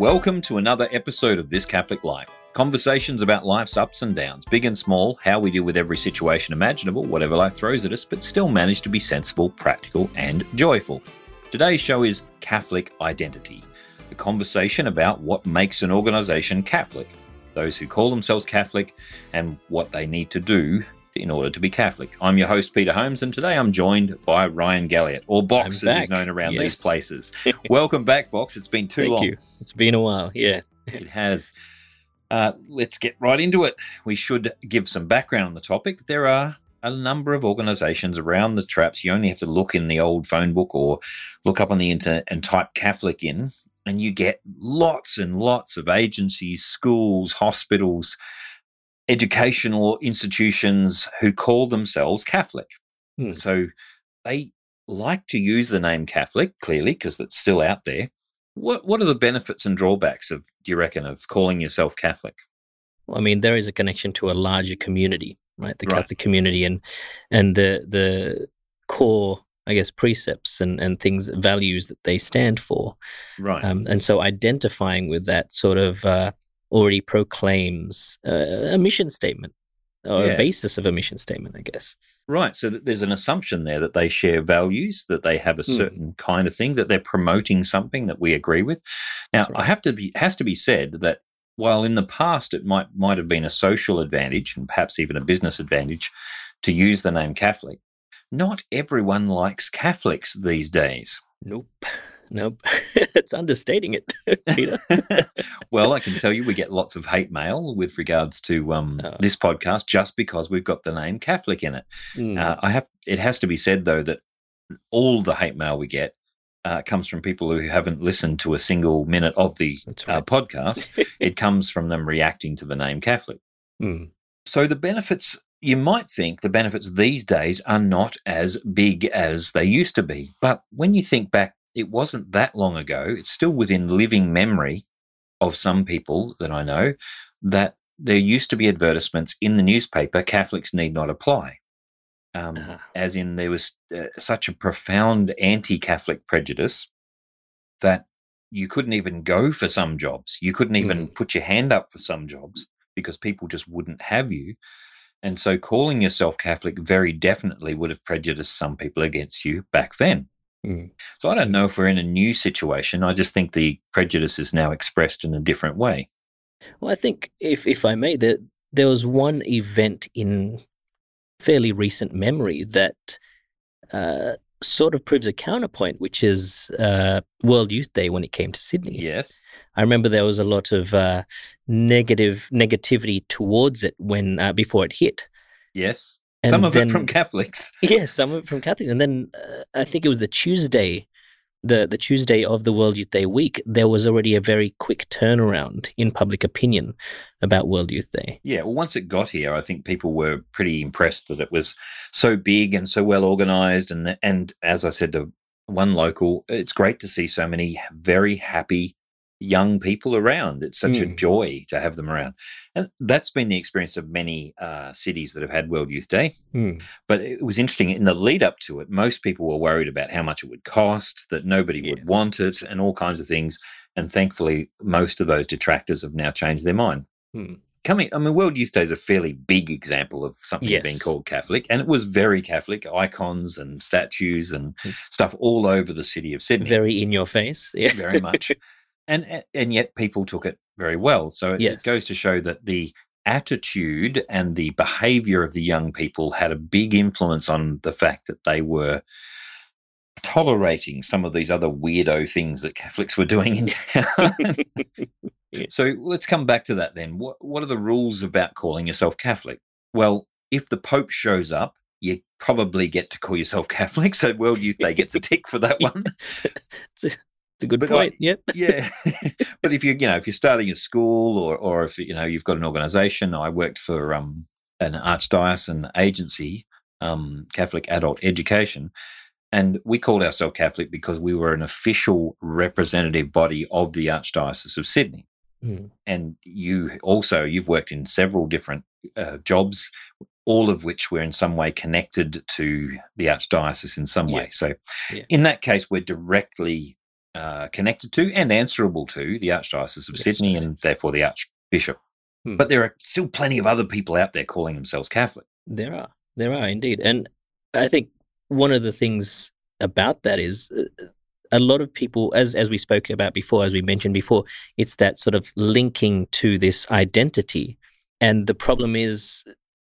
Welcome to another episode of This Catholic Life. Conversations about life's ups and downs, big and small, how we deal with every situation imaginable, whatever life throws at us, but still manage to be sensible, practical, and joyful. Today's show is Catholic Identity, a conversation about what makes an organisation Catholic, those who call themselves Catholic, and what they need to do in order to be Catholic. I'm your host, Peter Holmes, and today I'm joined by Ryan Galliot, or Box as he's known around yes. these places. Welcome back, Box. It's been too Thank long. You. It's been a while, yeah. it has. Uh, let's get right into it. We should give some background on the topic. There are a number of organizations around the traps. You only have to look in the old phone book or look up on the internet and type Catholic in, and you get lots and lots of agencies, schools, hospitals, educational institutions who call themselves Catholic. Hmm. So they like to use the name Catholic, clearly, because it's still out there. What what are the benefits and drawbacks of, do you reckon, of calling yourself Catholic? Well, I mean, there is a connection to a larger community, right? The right. Catholic community and and the the core, I guess, precepts and and things, values that they stand for. Right. Um, and so identifying with that sort of uh, already proclaims uh, a mission statement or yeah. a basis of a mission statement, I guess. Right. So there's an assumption there that they share values, that they have a hmm. certain mm. kind of thing, that they're promoting something that we agree with. Now, right. I have to be has to be said that while in the past it might might have been a social advantage and perhaps even a business advantage to use the name Catholic, not everyone likes Catholics these days. Nope. Nope. it's understating it, Peter. well, I can tell you we get lots of hate mail with regards to um, oh. this podcast just because we've got the name Catholic in it. Mm. Uh, I have. It has to be said though that all the hate mail we get uh, comes from people who haven't listened to a single minute of the uh, right. uh, podcast. it comes from them reacting to the name Catholic. Mm. So the benefits you might think the benefits these days are not as big as they used to be. But when you think back it wasn't that long ago, it's still within living memory of some people that I know, that there used to be advertisements in the newspaper Catholics need not apply. Um, uh-huh. As in, there was uh, such a profound anti Catholic prejudice that you couldn't even go for some jobs. You couldn't even mm. put your hand up for some jobs because people just wouldn't have you. And so calling yourself Catholic very definitely would have prejudiced some people against you back then. Mm. So I don't know if we're in a new situation. I just think the prejudice is now expressed in a different way. Well, I think if if I may, that there was one event in fairly recent memory that uh, sort of proves a counterpoint, which is uh, World Youth Day when it came to Sydney. Yes, I remember there was a lot of uh, negative negativity towards it when uh, before it hit. Yes, and some of then, it from Catholics. yes, some of it from Catholics. And then uh, I think it was the Tuesday, the the Tuesday of the World Youth Day week. There was already a very quick turnaround in public opinion about World Youth Day. Yeah, well, once it got here, I think people were pretty impressed that it was so big and so well organized. And and as I said to one local, it's great to see so many very happy young people around. It's such mm. a joy to have them around. And that's been the experience of many uh, cities that have had World Youth Day. Mm. But it was interesting in the lead up to it, most people were worried about how much it would cost, that nobody yeah. would want it, and all kinds of things. And thankfully, most of those detractors have now changed their mind. Mm. Coming, I mean, World Youth Day is a fairly big example of something yes. being called Catholic, and it was very Catholic icons and statues and hmm. stuff all over the city of Sydney. Very in your face, yeah, very much. and eh, and yet people took it very well. So it, yes. it goes to show that the attitude and the behavior of the young people had a big influence on the fact that they were tolerating some of these other weirdo things that Catholics were doing in town. so let's come back to that then. What what are the rules about calling yourself Catholic? Well, if the Pope shows up, you probably get to call yourself Catholic. So World Youth Day gets a tick for that one. It's a good but point. Like, yep. yeah. but if you you know if you're starting a school or or if you know you've got an organization, I worked for um, an archdiocesan agency, um, Catholic Adult Education, and we called ourselves Catholic because we were an official representative body of the Archdiocese of Sydney. Mm. And you also you've worked in several different uh, jobs all of which were in some way connected to the archdiocese in some yeah. way. So, yeah. in that case, we're directly uh, connected to and answerable to the Archdiocese of Sydney and therefore the Archbishop. Hmm. But there are still plenty of other people out there calling themselves Catholic. There are. There are indeed. And I think one of the things about that is uh, a lot of people, as as we spoke about before, as we mentioned before, it's that sort of linking to this identity. And the problem is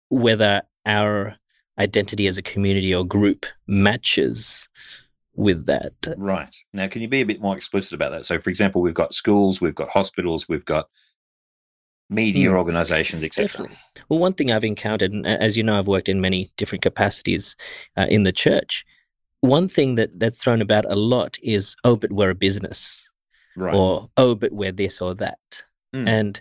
whether our identity as a community or group matches with that. Right. Now, can you be a bit more explicit about that? So, for example, we've got schools, we've got hospitals, we've got media mm, organizations, etc. Well, one thing I've encountered, and as you know, I've worked in many different capacities uh, in the church, one thing that that's thrown about a lot is oh but we're a business right. or oh but we're this or that mm. and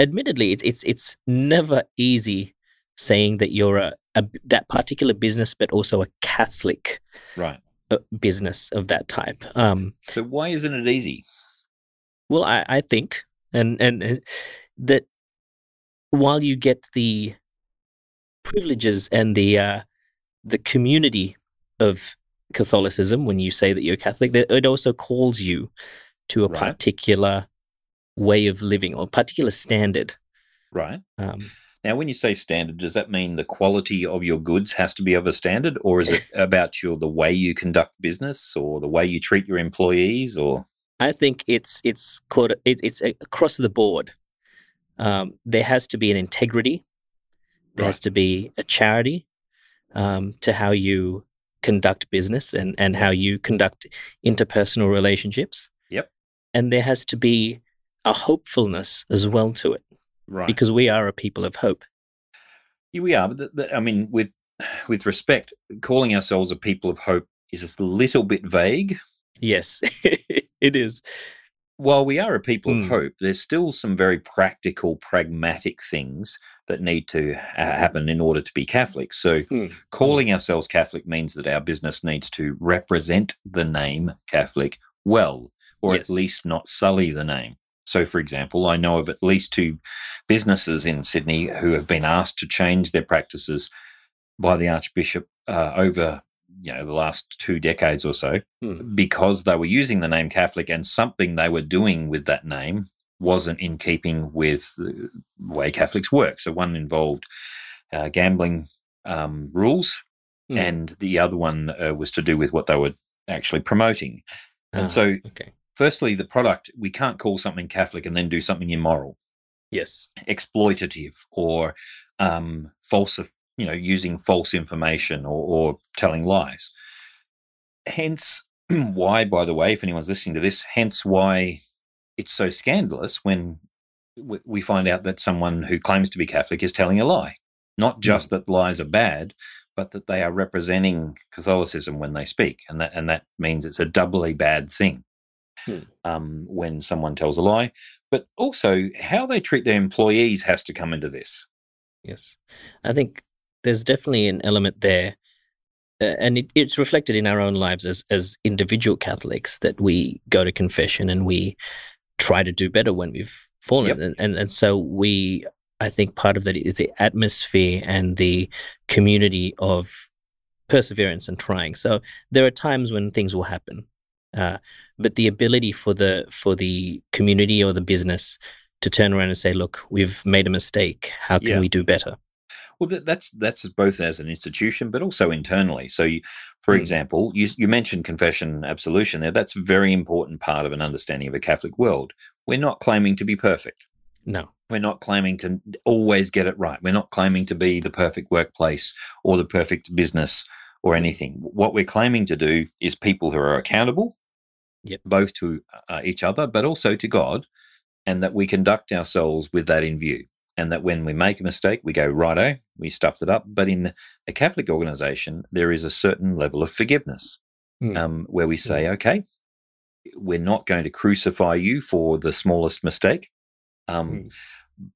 admittedly it's it's it's never easy saying that you're a, a that particular business but also a catholic right uh, business of that type um so why isn't it easy well i i think and and uh, that while you get the privileges and the uh the community of Catholicism when you say that you're Catholic. It also calls you to a right. particular way of living or particular standard. Right. Um, now, when you say standard, does that mean the quality of your goods has to be of a standard, or is it about your the way you conduct business, or the way you treat your employees, or? I think it's it's called it, it's across the board. Um, there has to be an integrity. There right. has to be a charity um, to how you conduct business and, and how you conduct interpersonal relationships. Yep. And there has to be a hopefulness as well to it. Right. Because we are a people of hope. Yeah, we are. But the, the, I mean, with with respect, calling ourselves a people of hope is a little bit vague. Yes, it is. While we are a people mm. of hmm. hope, there's still some very practical, pragmatic things that need to happen in order to be Catholic. So, hmm. calling ourselves Catholic means that our business needs to represent the name Catholic well, or yes. at least not sully the name. So, for example, I know of at least two businesses in Sydney who have been asked to change their practices by the Archbishop uh, over you know the last two decades or so hmm. because they were using the name Catholic and something they were doing with that name wasn't in keeping with the way Catholics work. So one involved uh, gambling um, rules, mm. and the other one uh, was to do with what they were actually promoting. And so, ah, okay. Firstly, the product we can't call something Catholic and then do something immoral. Yes, exploitative or um, false. You know, using false information or, or telling lies. Hence, why, by the way, if anyone's listening to this, hence why it's so scandalous when we find out that someone who claims to be Catholic is telling a lie. Not just mm. that lies are bad, but that they are representing Catholicism when they speak, and that and that means it's a doubly bad thing mm. um, when someone tells a lie. But also, how they treat their employees has to come into this. Yes, I think there's definitely an element there, uh, and it, it's reflected in our own lives as as individual Catholics that we go to confession and we try to do better when we've fallen. Yep. And, and, and so we, I think part of that is the atmosphere and the community of perseverance and trying. So there are times when things will happen, uh, but the ability for the for the community or the business to turn around and say, "Look, we've made a mistake. How can yeah. we do better?" Well, that's that's both as an institution, but also internally. So, you, for mm. example, you, you mentioned confession absolution there. That's a very important part of an understanding of a Catholic world. We're not claiming to be perfect. No. We're not claiming to always get it right. We're not claiming to be the perfect workplace or the perfect business or anything. What we're claiming to do is people who are accountable, yep. both to uh, each other, but also to God, and that we conduct ourselves with that in view and that when we make a mistake, we go, righto, we stuffed it up. But in a Catholic organization, there is a certain level of forgiveness mm. um, where we say, mm. okay, we're not going to crucify you for the smallest mistake, um, mm.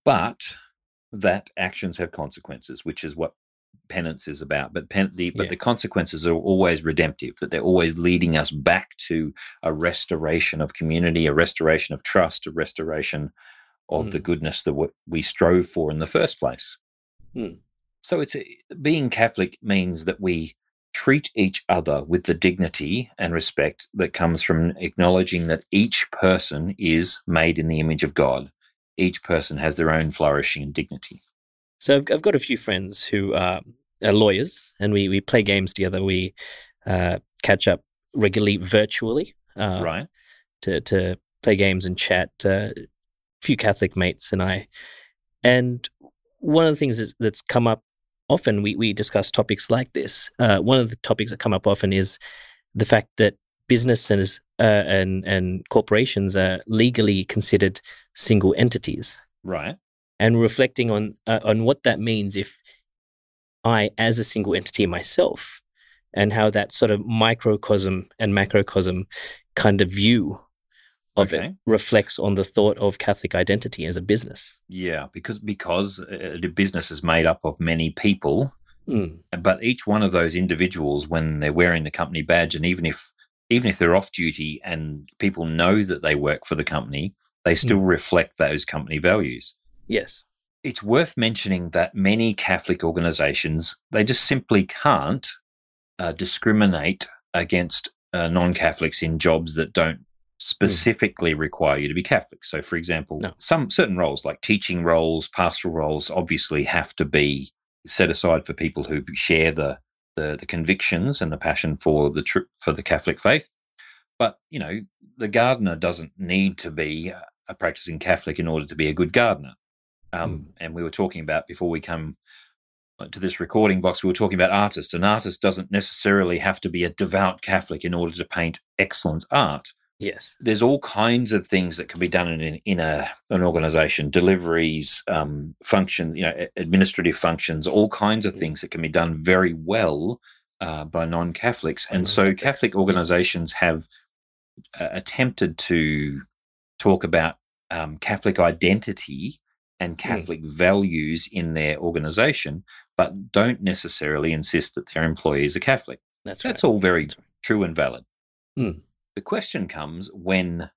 but that actions have consequences, which is what penance is about. But pen, the but yeah. the consequences are always redemptive; that they're always leading us back to a restoration of community, a restoration of trust, a restoration of mm. the goodness that we strove for in the first place. Mm. So it's a, being Catholic means that we treat each other with the dignity and respect that comes from acknowledging that each person is made in the image of God. Each person has their own flourishing and dignity. So I've, I've got a few friends who are, are, lawyers, and we we play games together. We uh, catch up regularly virtually, uh, right? To to play games and chat. Uh, a few Catholic mates and I, and one of the things that's come up often we, we discuss topics like this. Uh, one of the topics that come up often is the fact that businesses uh, and and corporations are legally considered single entities. Right. And reflecting on uh, on what that means if I, as a single entity myself, and how that sort of microcosm and macrocosm kind of view of okay. it reflects on the thought of Catholic identity as a business. Yeah, because because uh, the business is made up of many people, mm. but each one of those individuals, when they're wearing the company badge, and even if even if they're off duty and people know that they work for the company, they still mm. reflect those company values. Yes. It's worth mentioning that many Catholic organizations, they just simply can't uh, discriminate against uh, non Catholics in jobs that don't specifically mm. require you to be Catholic. So, for example, no. some certain roles like teaching roles, pastoral roles, obviously have to be set aside for people who share the the, the convictions and the passion for the tr- for the Catholic faith. But you know, the gardener doesn't need to be a practicing Catholic in order to be a good gardener. Um, mm. And we were talking about before we come uh, to this recording box, we were talking about artists. An artist doesn't necessarily have to be a devout Catholic in order to paint excellent art. Yes. There's all kinds of things that can be done in, in a, an organization, deliveries, um, functions, you know, administrative functions, all kinds of mm. things that can be done very well uh, by non Catholics. And so Catholic organizations have uh, attempted to talk about um, Catholic identity and mm. Catholic mm. values in their organization, but don't necessarily insist that their employees are Catholic. That's, That's right. all very right. true and valid. Mm. The question comes when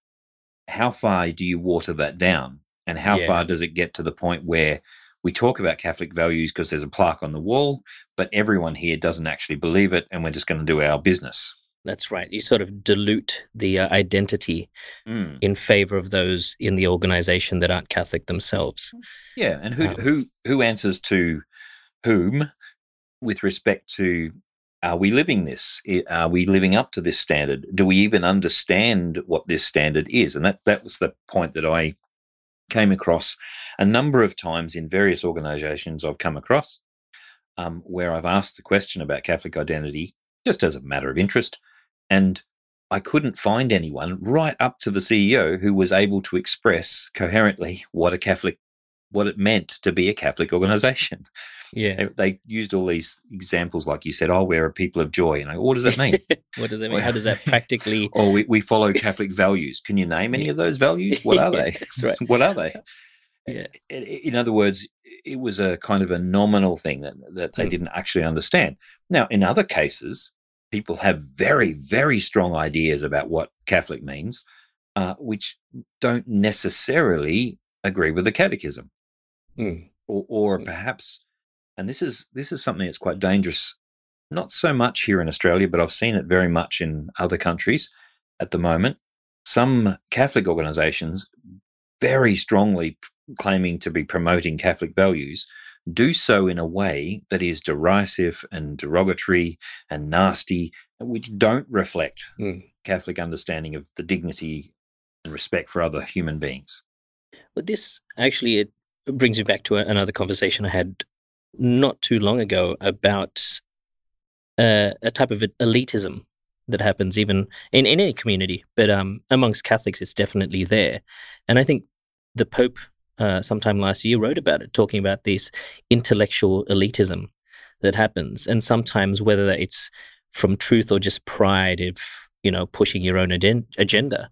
how far do you water that down? And how yeah. far does it get to the point where we talk about Catholic values because there's a plaque on the wall, but everyone here doesn't actually believe it, and we're just going to do our business. That's right. You sort of dilute the uh, identity mm. in favor of those in the organization that aren't Catholic themselves. Yeah, and who um, who who answers to whom with respect to are we living this? Are we living up to this standard? Do we even understand what this standard is? And that, that was the point that I came across a number of times in various organizations I've come across um, where I've asked the question about Catholic identity just as a matter of interest. And I couldn't find anyone right up to the CEO who was able to express coherently what a Catholic what it meant to be a Catholic organization. Yeah. They, they, used all these examples, like you said, oh, we're a people of joy. And I, what does that mean? what does that mean? How does that practically? or we, we follow Catholic values. Can you name any of those values? What are they? That's right. what are they? Yeah. In other words, it was a kind of a nominal thing that, that they mm. didn't actually understand. Now, in other cases, people have very, very strong ideas about what Catholic means, uh, which don't necessarily agree with the catechism. Mm. Or, or mm. perhaps, and this is this is something that's quite dangerous. Not so much here in Australia, but I've seen it very much in other countries at the moment. Some Catholic organisations, very strongly claiming to be promoting Catholic values, do so in a way that is derisive and derogatory and nasty, which don't reflect mm. Catholic understanding of the dignity and respect for other human beings. But this actually it brings me back to a, another conversation I had not too long ago about uh, a type of elitism that happens even in, in any community, but um, amongst Catholics, it's definitely there. And I think the Pope, uh, sometime last year, wrote about it, talking about this intellectual elitism that happens. And sometimes, whether it's from truth or just pride of, you know, pushing your own agenda,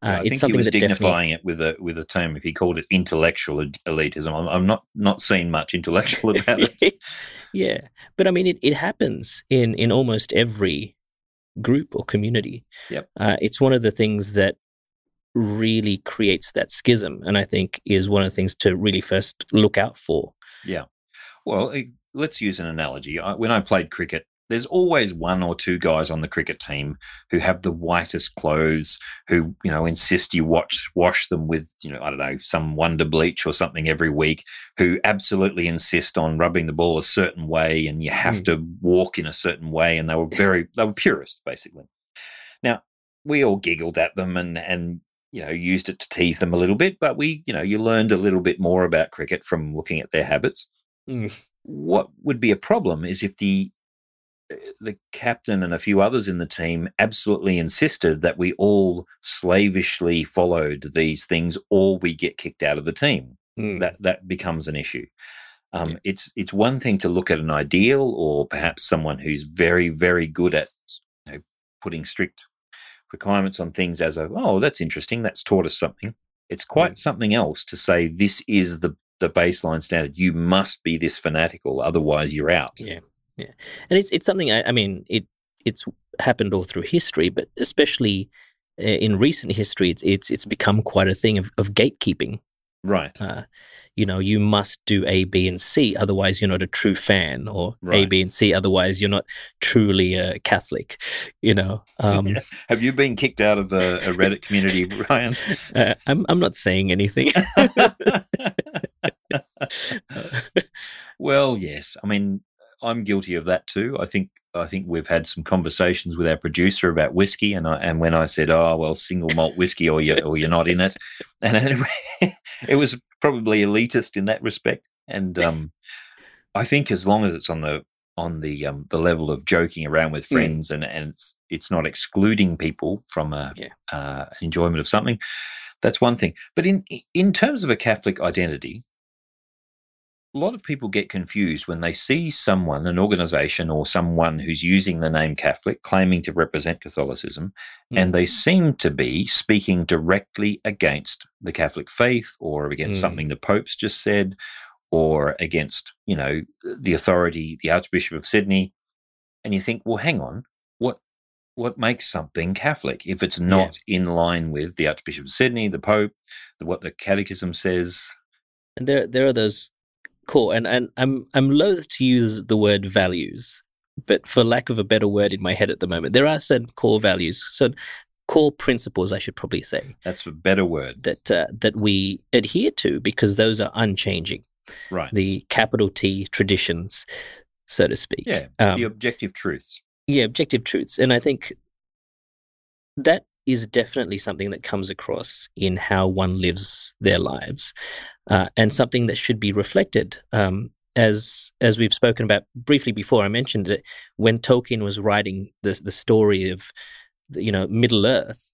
uh, I think he was dignifying it with a with a term. If he called it intellectual elitism, I'm, I'm not not seeing much intellectual about it. yeah, but I mean, it, it happens in in almost every group or community. Yep. Uh, it's one of the things that really creates that schism, and I think is one of the things to really first look out for. Yeah. Well, let's use an analogy. When I played cricket there's always one or two guys on the cricket team who have the whitest clothes, who you know insist you watch wash them with you know I don't know some wonder bleach or something every week, who absolutely insist on rubbing the ball a certain way, and you have mm. to walk in a certain way, and they were very they were purists basically. Now we all giggled at them and and you know used it to tease them a little bit, but we you know you learned a little bit more about cricket from looking at their habits. Mm. What would be a problem is if the the captain and a few others in the team absolutely insisted that we all slavishly followed these things or we get kicked out of the team. Mm. That that becomes an issue. Um, yeah. It's it's one thing to look at an ideal or perhaps someone who's very very good at you know, putting strict requirements on things as a oh that's interesting that's taught us something. It's quite mm. something else to say this is the the baseline standard. You must be this fanatical, otherwise you're out. Yeah. Yeah, and it's it's something. I, I mean, it it's happened all through history, but especially uh, in recent history, it's it's it's become quite a thing of, of gatekeeping. Right. Uh, you know, you must do A, B, and C, otherwise you're not a true fan, or right. A, B, and C, otherwise you're not truly a Catholic. You know. Um, yeah. Have you been kicked out of a, a Reddit community, Ryan? Uh, I'm I'm not saying anything. well, yes. I mean, I'm guilty of that too. I think I think we've had some conversations with our producer about whiskey, and I, and when I said, "Oh well, single malt whiskey, or you or you're not in it," and it, it was probably elitist in that respect. And um, I think as long as it's on the on the um, the level of joking around with hmm. friends, mm. and and it's it's not excluding people from a yeah. uh, enjoyment of something, that's one thing. But in in terms of a Catholic identity, a lot of people get confused when they see someone, an organization, or someone who's using the name Catholic, claiming to represent Catholicism, mm. and they seem to be speaking directly against the Catholic faith or against mm. something the Pope's just said or against, you know, the authority, the Archbishop of Sydney. And you think, well, hang on, what what makes something Catholic if it's not yeah. in line with the Archbishop of Sydney, the Pope, the, what the Catechism says? And there, there are those cool. And and I'm I'm loath to use the word values, but for lack of a better word in my head at the moment, there are certain core values, so core principles, I should probably say. That's a better word that uh, that we adhere to because those are unchanging. Right. The capital T traditions, so to speak. Yeah. Um, the objective truths. Yeah, objective truths, and I think that is definitely something that comes across in how one lives their lives uh, and something that should be reflected. Um, as as we've spoken about briefly before, I mentioned it when Tolkien was writing the the story of you know Middle Earth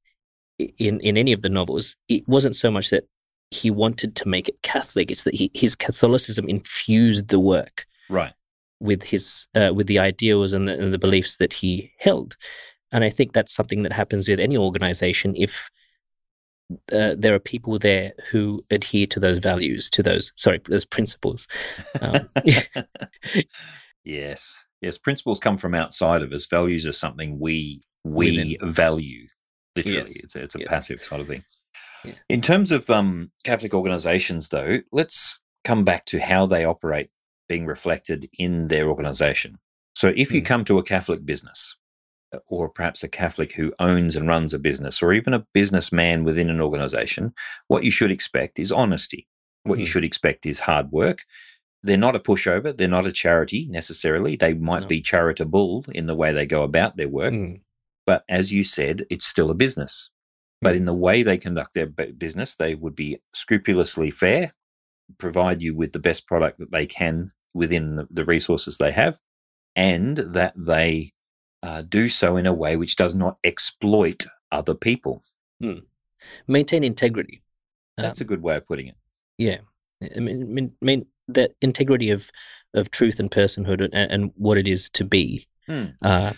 in in any of the novels. It wasn't so much that he wanted to make it Catholic; it's that he, his Catholicism infused the work right with his uh, with the ideals and the, and the beliefs that he held. And I think that's something that happens with any organization if uh, there are people there who adhere to those values, to those sorry, those principles. Um, yes, yes, principles come from outside of us. Values are something we we Within. value. Literally, yes. it's a, it's a yes. passive sort of thing. Yeah. In terms of um, Catholic organisations, though, let's come back to how they operate being reflected in their organisation. So, if you mm. come to a Catholic business, or perhaps a Catholic who owns and runs a business, or even a businessman within an organization, what you should expect is honesty. What mm. you hmm. should expect is hard work. They're not a pushover. They're not a charity necessarily. They might no. be charitable in the way they go about their work. Mm. But as you said, it's still a business. Mm. But hmm. in the way they conduct their business, they would be scrupulously fair, provide you with the best product that they can within the resources they have, and that they uh, do so in a way which does not exploit other people. Hmm. Maintain integrity. That's um, a good way of putting it. Yeah, I mean, mean, mean that integrity of of truth and personhood and, and what it is to be. Hmm. Uh,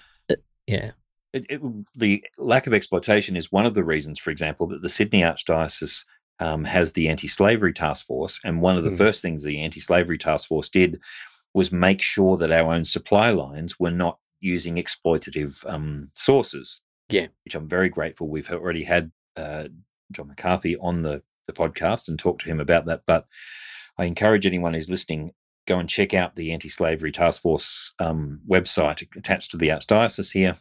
yeah. It, it, the lack of exploitation is one of the reasons, for example, that the Sydney Archdiocese um, has the anti-slavery task force, and one of the hmm. first things the anti-slavery task force did was make sure that our own supply lines were not using exploitative um, sources. Yeah, which I'm very grateful. We've already had uh, John McCarthy on the the podcast and talked to him about that. But I encourage anyone who's listening go and check out the Anti Slavery Task Force um, website attached to the Archdiocese here.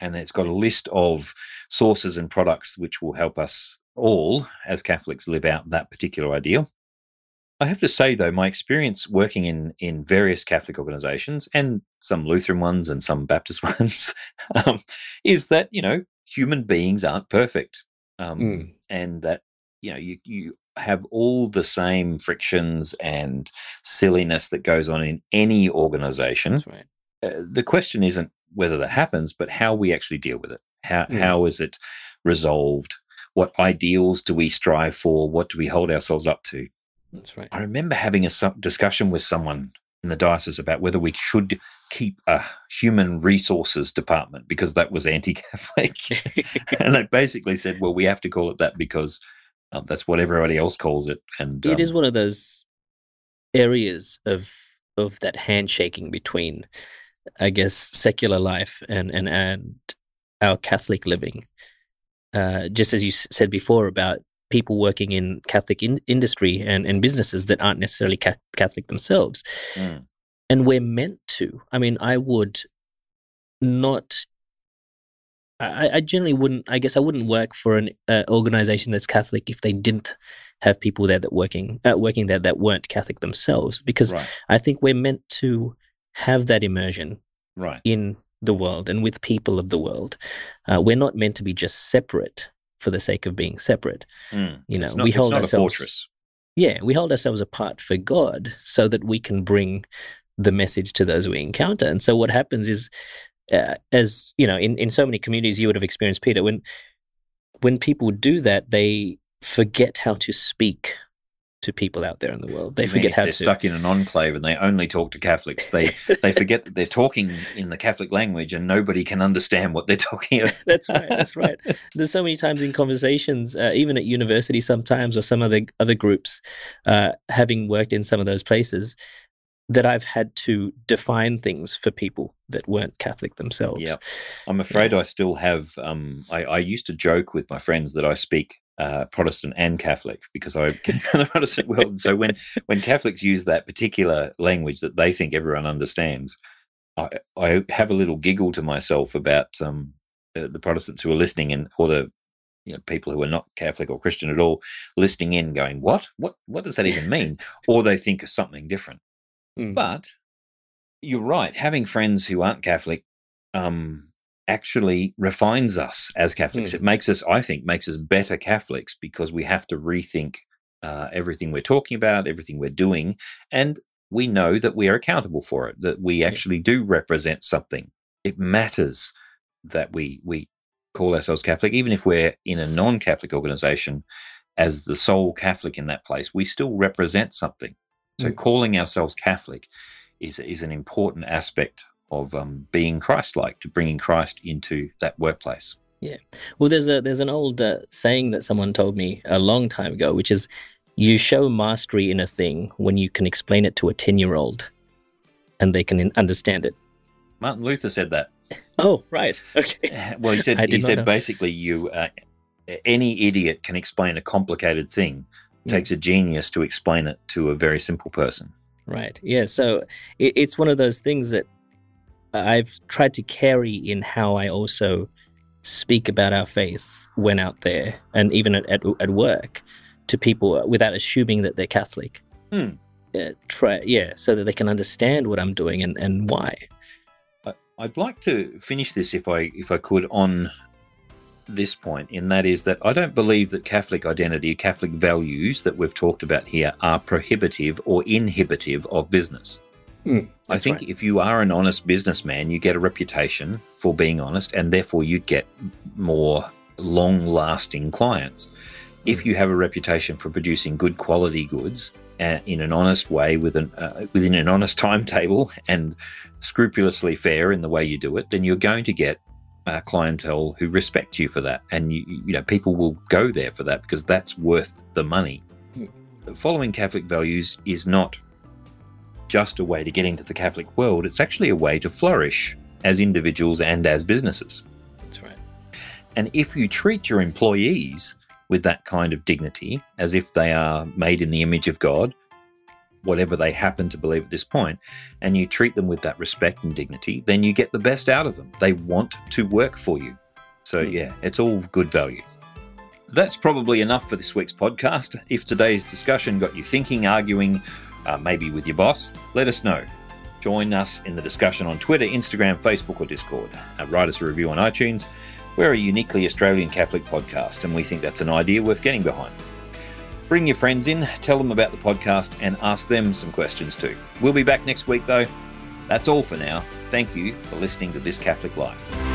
And it's got a list of sources and products which will help us all as Catholics live out that particular ideal. I have to say, though, my experience working in, in various Catholic organizations and some Lutheran ones and some Baptist ones um, is that, you know, human beings aren't perfect. Um, mm. And that, you know, you, you have all the same frictions and silliness that goes on in any organization. Right. Uh, the question isn't whether that happens, but how we actually deal with it. How, mm. how is it resolved? What ideals do we strive for? What do we hold ourselves up to? That's right. I remember having a discussion with someone in the diocese about whether we should keep a human resources department because that was anti-Catholic, and I basically said, "Well, we have to call it that because um, that's what everybody else calls it." And um, it is um one of those areas of of that handshaking between, I guess, secular life and and and our Catholic living. Uh, just as you said before about people working in Catholic in- industry and, and businesses that aren't necessarily ca- Catholic themselves. Mm. And we're meant to. I mean, I would not. I, I generally wouldn't. I guess I wouldn't work for an uh, organization that's Catholic if they didn't have people there that working uh, working there that weren't Catholic themselves. Because right. I think we're meant to have that immersion right. in the world and with people of the world. Uh, we're not meant to be just separate for the sake of being separate. Mm. You know, not, we hold ourselves. Yeah, we hold ourselves apart for God so that we can bring the message to those we encounter. And so what happens is, uh, as you know, in, in so many communities, you would have experienced Peter when when people do that, they forget how to speak to people out there in the world. They forget how they're to. stuck in an enclave and they only talk to Catholics. They they forget that they're talking in the Catholic language and nobody can understand what they're talking about. that's right. That's right. There's so many times in conversations, uh, even at university, sometimes or some other other groups, uh, having worked in some of those places, that I've had to define things for people that weren't Catholic themselves. Yeah, I'm afraid yeah. I still have. Um, I, I used to joke with my friends that I speak uh, Protestant and Catholic because I came from the Protestant world. so when when Catholics use that particular language that they think everyone understands, I, I have a little giggle to myself about um, the, the, Protestants who are listening and or the you know, people who are not Catholic or Christian at all listening in, going, "What? What? What does that even mean?" or they think of something different. Mm. But you're right. Having friends who aren't Catholic um, actually refines us as Catholics. Mm. It makes us, I think, makes us better Catholics because we have to rethink uh, everything we're talking about, everything we're doing, and we know that we are accountable for it. That we actually do represent something. It matters that we we call ourselves Catholic, even if we're in a non-Catholic organization. As the sole Catholic in that place, we still represent something. So, mm. calling ourselves Catholic is is an important aspect of um, being Christ-like, to bringing Christ into that workplace. Yeah. Well, there's a there's an old uh, saying that someone told me a long time ago, which is, "You show mastery in a thing when you can explain it to a ten year old, and they can understand it." Martin Luther said that. Oh, right. Okay. Well, he said he said know. basically, you uh, any idiot can explain a complicated thing. It mm. takes a genius to explain it to a very simple person. Right. Yeah. So it, it's one of those things that I've tried to carry in how I also speak about our faith when out there and even at, at, at work to people without assuming that they're Catholic. Hmm. Uh, try, yeah, so that they can understand what I'm doing and, and why. I'd like to finish this, if I if I could, on this point, and that is that I don't believe that Catholic identity, Catholic values that we've talked about here, are prohibitive or inhibitive of business. Mm, I think right. if you are an honest businessman, you get a reputation for being honest, and therefore you'd get more long lasting clients. If you have a reputation for producing good quality goods uh, in an honest way, with an, uh, within an honest timetable, and scrupulously fair in the way you do it, then you're going to get a clientele who respect you for that, and you, you know people will go there for that because that's worth the money. Mm. Following Catholic values is not just a way to get into the Catholic world, it's actually a way to flourish as individuals and as businesses. That's right. And if you treat your employees with that kind of dignity, as if they are made in the image of God, whatever they happen to believe at this point, and you treat them with that respect and dignity, then you get the best out of them. They want to work for you. So, mm. yeah, it's all good value. That's probably enough for this week's podcast. If today's discussion got you thinking, arguing, uh, maybe with your boss, let us know. Join us in the discussion on Twitter, Instagram, Facebook, or Discord. Uh, write us a review on iTunes. We're a uniquely Australian Catholic podcast, and we think that's an idea worth getting behind. Bring your friends in, tell them about the podcast, and ask them some questions too. We'll be back next week, though. That's all for now. Thank you for listening to This Catholic Life.